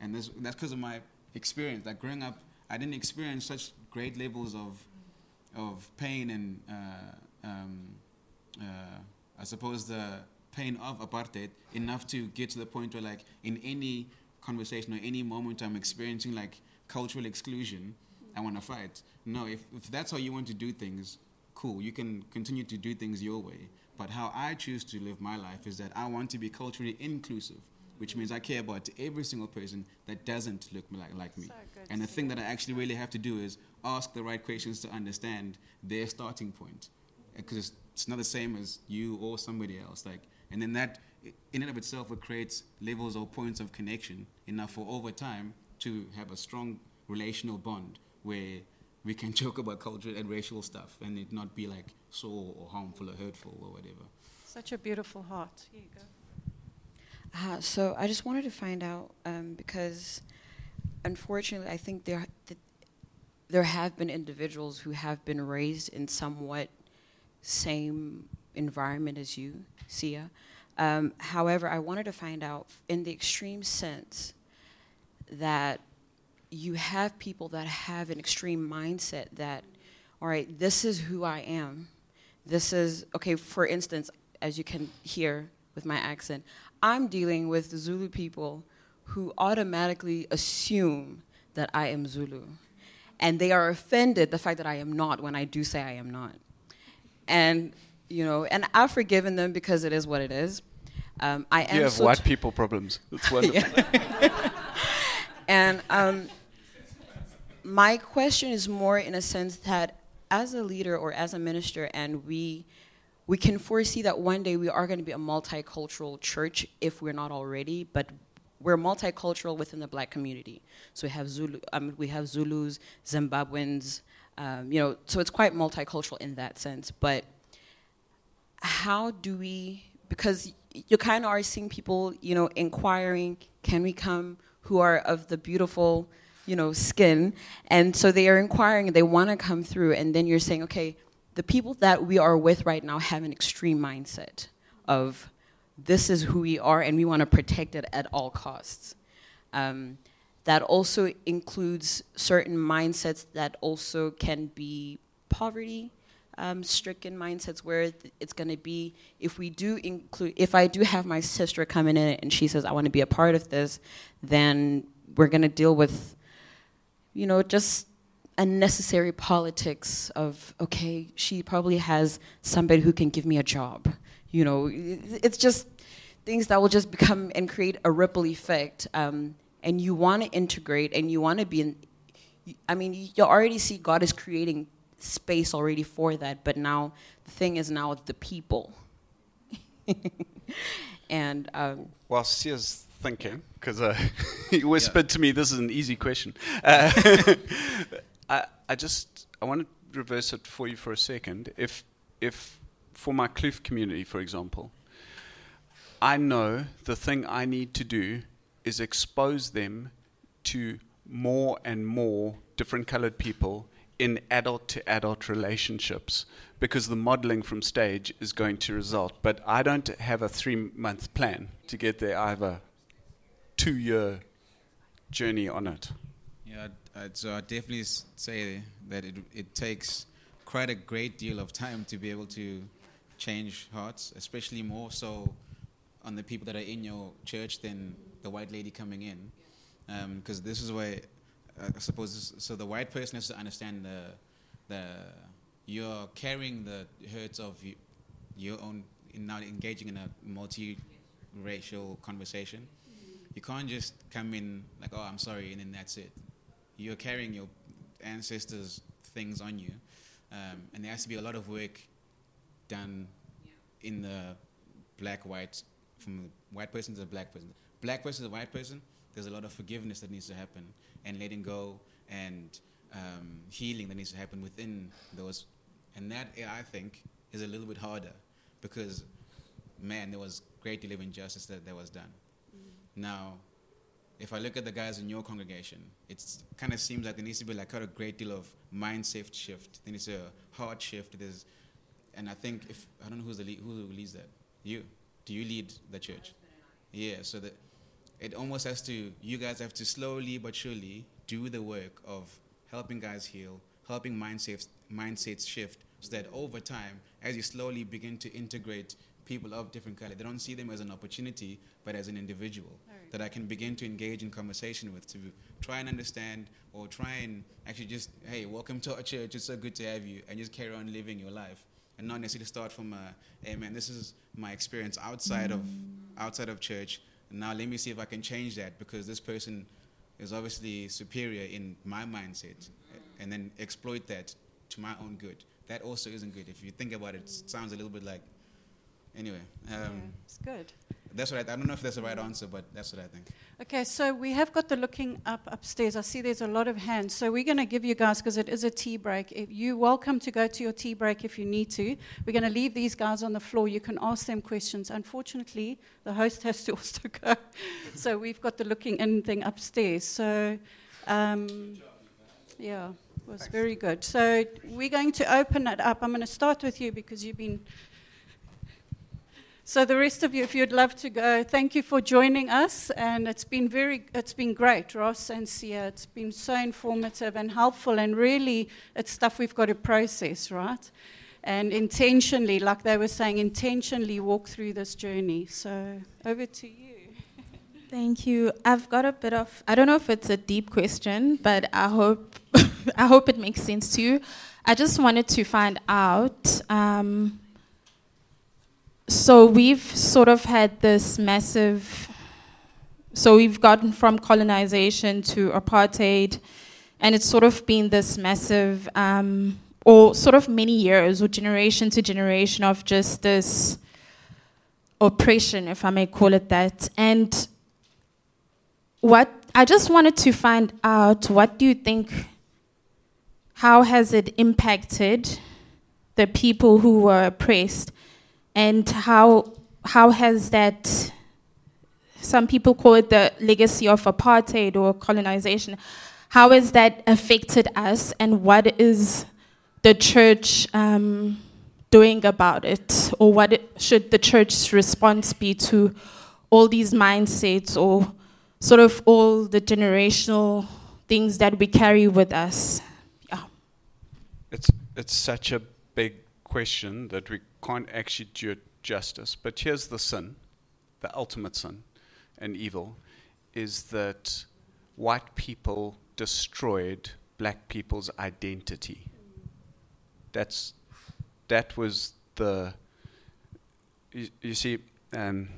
and this, that's because of my experience. Like growing up, I didn't experience such great levels of of pain and uh, um, uh, I suppose the pain of apartheid enough to get to the point where like in any conversation or any moment I'm experiencing like cultural exclusion, I want to fight. No, if, if that's how you want to do things, cool. You can continue to do things your way. But how I choose to live my life is that I want to be culturally inclusive, which means I care about every single person that doesn't look like, like me. So. And the thing that I actually really have to do is ask the right questions to understand their starting point, because it's, it's not the same as you or somebody else. Like, and then that, in and of itself, it creates levels or points of connection enough for over time to have a strong relational bond where we can joke about culture and racial stuff and it not be like sore or harmful or hurtful or whatever. Such a beautiful heart. Here you go. Uh, so I just wanted to find out um, because, unfortunately, I think there th- there have been individuals who have been raised in somewhat same environment as you, Siya. Um, however, I wanted to find out, in the extreme sense, that you have people that have an extreme mindset that, all right, this is who I am. This is okay. For instance, as you can hear with my accent, I'm dealing with Zulu people who automatically assume that I am Zulu. And they are offended the fact that I am not when I do say I am not. And, you know, and I've forgiven them because it is what it is. Um, I am You have so white people problems. That's wonderful. And um, my question is more in a sense that as a leader or as a minister, and we we can foresee that one day we are going to be a multicultural church if we're not already, but we're multicultural within the black community. So we have Zulu, um, we have Zulus, Zimbabweans, um, you know, so it's quite multicultural in that sense. But how do we? Because you kind of are seeing people, you know, inquiring, can we come? Who are of the beautiful, you know, skin, and so they are inquiring. They want to come through, and then you're saying, okay, the people that we are with right now have an extreme mindset of this is who we are, and we want to protect it at all costs. Um, that also includes certain mindsets that also can be poverty um, stricken mindsets where it's going to be if we do include if i do have my sister coming in and she says i want to be a part of this then we're going to deal with you know just unnecessary politics of okay she probably has somebody who can give me a job. You know it's just things that will just become and create a ripple effect um, and you want to integrate and you want to be in i mean you already see god is creating space already for that but now the thing is now the people. And um, While Siya's thinking, because uh, he whispered to me, this is an easy question. Uh, I, I just, I want to reverse it for you for a second. If, if for my Kloof community, for example, I know the thing I need to do is expose them to more and more different colored people in adult to adult relationships because the modeling from stage is going to result. But I don't have a three month plan to get there. A two year journey on it. Yeah, I'd, so I definitely say that it it takes quite a great deal of time to be able to change hearts, especially more so on the people that are in your church than the white lady coming in, because this is uh, I suppose this, so. The white person has to understand the the you're carrying the hurts of your own in now engaging in a multi-racial conversation. You can't just come in like, oh, I'm sorry, and then that's it. You're carrying your ancestors' things on you, um, and there has to be a lot of work done in the black-white, from the white person to the black person. Black person to white person, there's a lot of forgiveness that needs to happen, and letting go, and um, healing that needs to happen within those. And that, I think, is a little bit harder because, man, there was great deal of injustice that, that was done. Now, if I look at the guys in your congregation, it kind of seems like there needs to be like quite a great deal of mindset shift. To be a hard shift. There's, and I think if I don't know who's the lead, who leads that. You. Do you lead the church? Yeah. So that it almost has to. You guys have to slowly but surely do the work of helping guys heal, helping mindsets mindsets shift, so that over time, as you slowly begin to integrate people of different color, they don't see them as an opportunity, but as an individual. That I can begin to engage in conversation with to try and understand or try and actually just, hey, welcome to our church. It's so good to have you, and just carry on living your life, and not necessarily start from a, hey man, this is my experience outside of outside of church. Now let me see if I can change that because this person is obviously superior in my mindset, and then exploit that to my own good. That also isn't good. If you think about it, it sounds a little bit like. Anyway, um, yeah, it's good. That's what I, I don't know if that's the right answer, but that's what I think. Okay, so we have got the looking up upstairs. I see there's a lot of hands. So we're going to give you guys, because it is a tea break, if you're welcome to go to your tea break if you need to. We're going to leave these guys on the floor. You can ask them questions. Unfortunately, the host has to also go. so we've got the looking in thing upstairs. So, um, yeah, it was very good. So we're going to open it up. I'm going to start with you because you've been so the rest of you, if you'd love to go, thank you for joining us, and it's been very, it's been great, Ross and Siya. It's been so informative and helpful, and really, it's stuff we've got to process, right? And intentionally, like they were saying, intentionally walk through this journey. So over to you. Thank you. I've got a bit of I don't know if it's a deep question, but I hope I hope it makes sense to you. I just wanted to find out. Um, so we've sort of had this massive. So we've gotten from colonization to apartheid, and it's sort of been this massive, um, or sort of many years, or generation to generation of just this oppression, if I may call it that. And what I just wanted to find out what do you think how has it impacted the people who were oppressed and how how has that some people call it the legacy of apartheid or colonization how has that affected us and what is the church um, doing about it or what should the church's response be to all these mindsets or sort of all the generational things that we carry with us. Yeah. It's it's such a big question that we can't actually do justice. But here's the sin, the ultimate sin and evil, is that white people destroyed black people's identity. That's that was the you, you see um,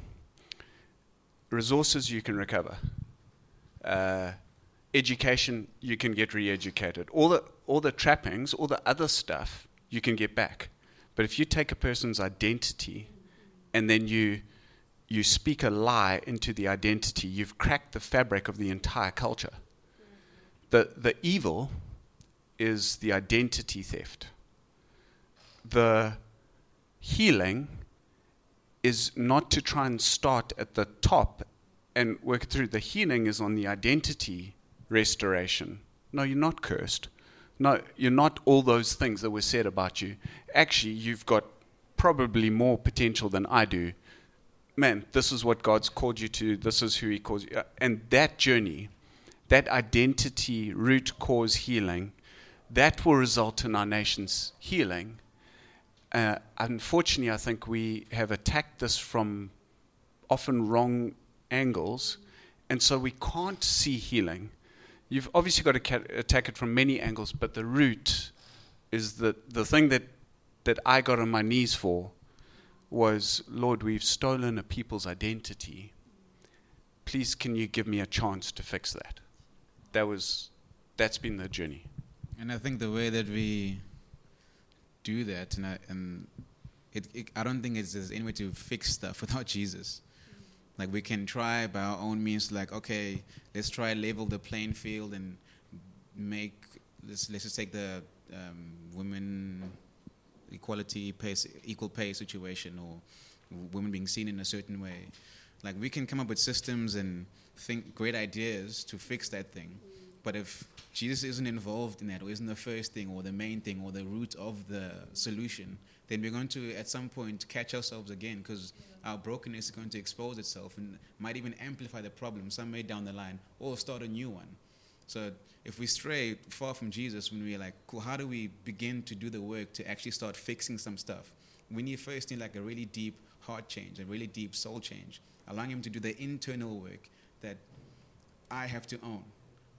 resources you can recover. Uh, education, you can get re-educated. All the all the trappings, all the other stuff, you can get back. But if you take a person's identity and then you you speak a lie into the identity, you've cracked the fabric of the entire culture. The the evil is the identity theft. The healing is not to try and start at the top and work through. The healing is on the identity restoration. No, you're not cursed. No, you're not all those things that were said about you. Actually, you've got probably more potential than I do. Man, this is what God's called you to. This is who He calls you. And that journey, that identity root cause healing, that will result in our nation's healing uh, unfortunately, I think we have attacked this from often wrong angles, and so we can't see healing. You've obviously got to ca- attack it from many angles, but the root is that the thing that, that I got on my knees for was Lord, we've stolen a people's identity. Please, can you give me a chance to fix that? That was, that's been the journey. And I think the way that we do that, and I, and it, it, I don't think it's, there's any way to fix stuff without Jesus. Like we can try by our own means, like okay, let's try level the playing field and make let's let's just take the um, women equality pay, equal pay situation or women being seen in a certain way. Like we can come up with systems and think great ideas to fix that thing, but if Jesus isn't involved in that, or isn't the first thing, or the main thing, or the root of the solution, then we're going to, at some point, catch ourselves again because our brokenness is going to expose itself and might even amplify the problem some way down the line, or start a new one. So if we stray far from Jesus, when we're like, cool, how do we begin to do the work to actually start fixing some stuff? We need first need like a really deep heart change, a really deep soul change, allowing Him to do the internal work that I have to own.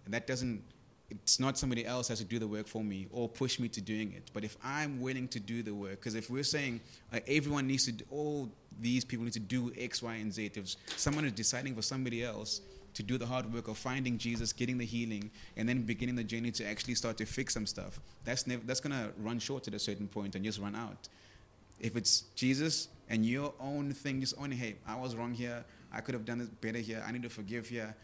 And that doesn't it's not somebody else has to do the work for me or push me to doing it. But if I'm willing to do the work, because if we're saying uh, everyone needs to, do, all these people need to do X, Y, and Z, if someone is deciding for somebody else to do the hard work of finding Jesus, getting the healing, and then beginning the journey to actually start to fix some stuff, that's never, that's gonna run short at a certain point and just run out. If it's Jesus and your own thing, just only hey, I was wrong here. I could have done it better here. I need to forgive here.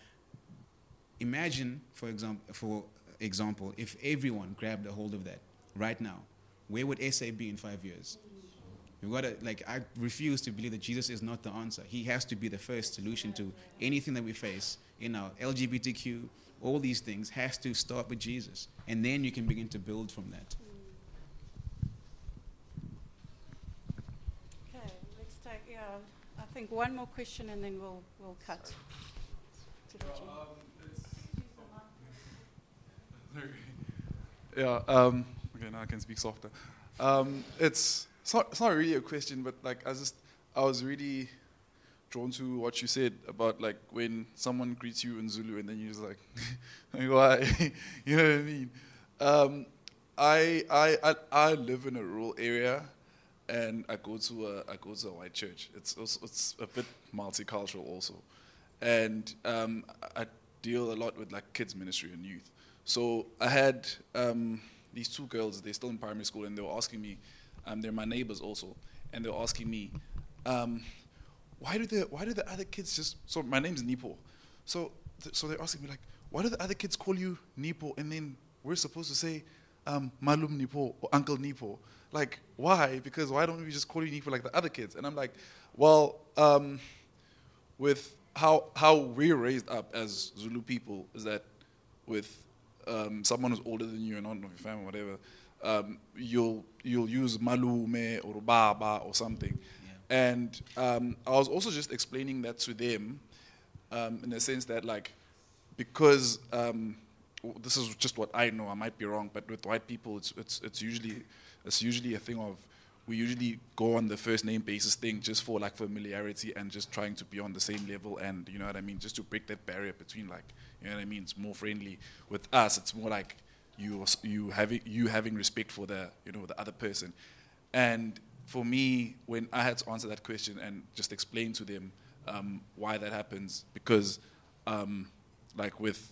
Imagine, for example, for example, if everyone grabbed a hold of that right now, where would SA be in five years? We've got to, like, I refuse to believe that Jesus is not the answer. He has to be the first solution to anything that we face in our LGBTQ, all these things has to start with Jesus. And then you can begin to build from that. Okay, let's take, yeah, I think one more question and then we'll, we'll cut. Um, Yeah. Um, okay, now I can speak softer. Um, it's, it's not, it's not really a question, but like I just I was really drawn to what you said about like when someone greets you in Zulu and then you're just like, like why? you know what I mean? Um, I, I, I, I live in a rural area and I go to a, I go to a white church. It's, also, it's a bit multicultural also. And um, I deal a lot with like kids ministry and youth. So I had um, these two girls, they're still in primary school and they were asking me, um, they're my neighbors also, and they were asking me, um, why do the why do the other kids just so my name's Nipo, so th- so they're asking me like why do the other kids call you Nipo? And then we're supposed to say um, Malume Nipo or Uncle Nipo. Like why? Because why don't we just call you Nipo like the other kids? And I'm like well um, with how how we're raised up as Zulu people is that with um, someone who's older than you and not of your family or whatever um, you'll you'll use malume or baba or something. And um, I was also just explaining that to them um, in the sense that, like, because um, this is just what I know, I might be wrong, but with white people, it's, it's, it's, usually, it's usually a thing of we usually go on the first name basis thing just for like familiarity and just trying to be on the same level and you know what I mean, just to break that barrier between like, you know what I mean, it's more friendly. With us, it's more like you, you, having, you having respect for the, you know, the other person. And for me, when I had to answer that question and just explain to them um, why that happens, because um, like with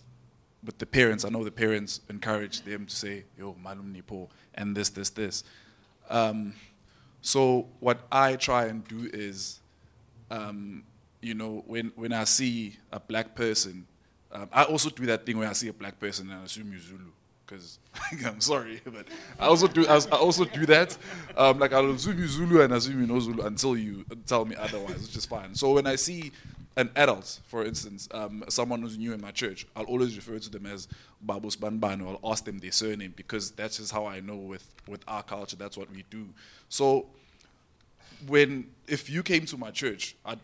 with the parents, I know the parents encourage them to say, "Yo, malume nipo," and this, this, this. Um, so what I try and do is, um, you know, when when I see a black person, um, I also do that thing where I see a black person and I assume you're Zulu because I'm sorry, but I also do I also do that. Um, like I'll assume you Zulu and assume you know Zulu until you tell me otherwise, which is fine. So when I see an adult, for instance, um, someone who's new in my church, I'll always refer to them as Babus Banban, or I'll ask them their surname because that's just how I know with, with our culture, that's what we do. So when if you came to my church, I'd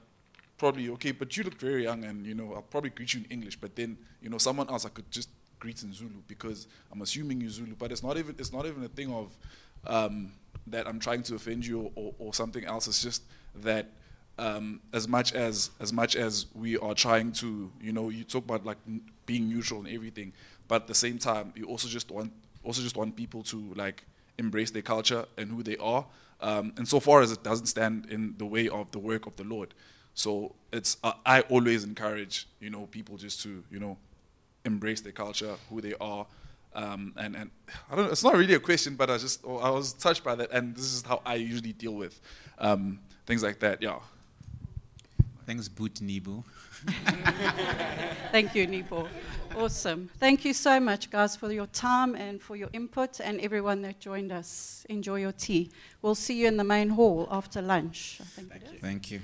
probably okay, but you look very young, and you know I'll probably greet you in English. But then you know someone else I could just greet in Zulu because I'm assuming you Zulu. But it's not even it's not even a thing of um, that I'm trying to offend you or, or, or something else. It's just that um, as much as as much as we are trying to, you know, you talk about like n- being neutral and everything, but at the same time, you also just want also just want people to like embrace their culture and who they are, um, and so far as it doesn't stand in the way of the work of the Lord. So it's uh, I always encourage you know people just to you know embrace their culture, who they are. Um, and, and I don't it's not really a question, but I just I was touched by that, and this is how I usually deal with um, things like that. Yeah. Thanks, Boot Nibu. Thank you, Nipo. Awesome. Thank you so much, guys, for your time and for your input, and everyone that joined us. Enjoy your tea. We'll see you in the main hall after lunch. I think it is. Thank you.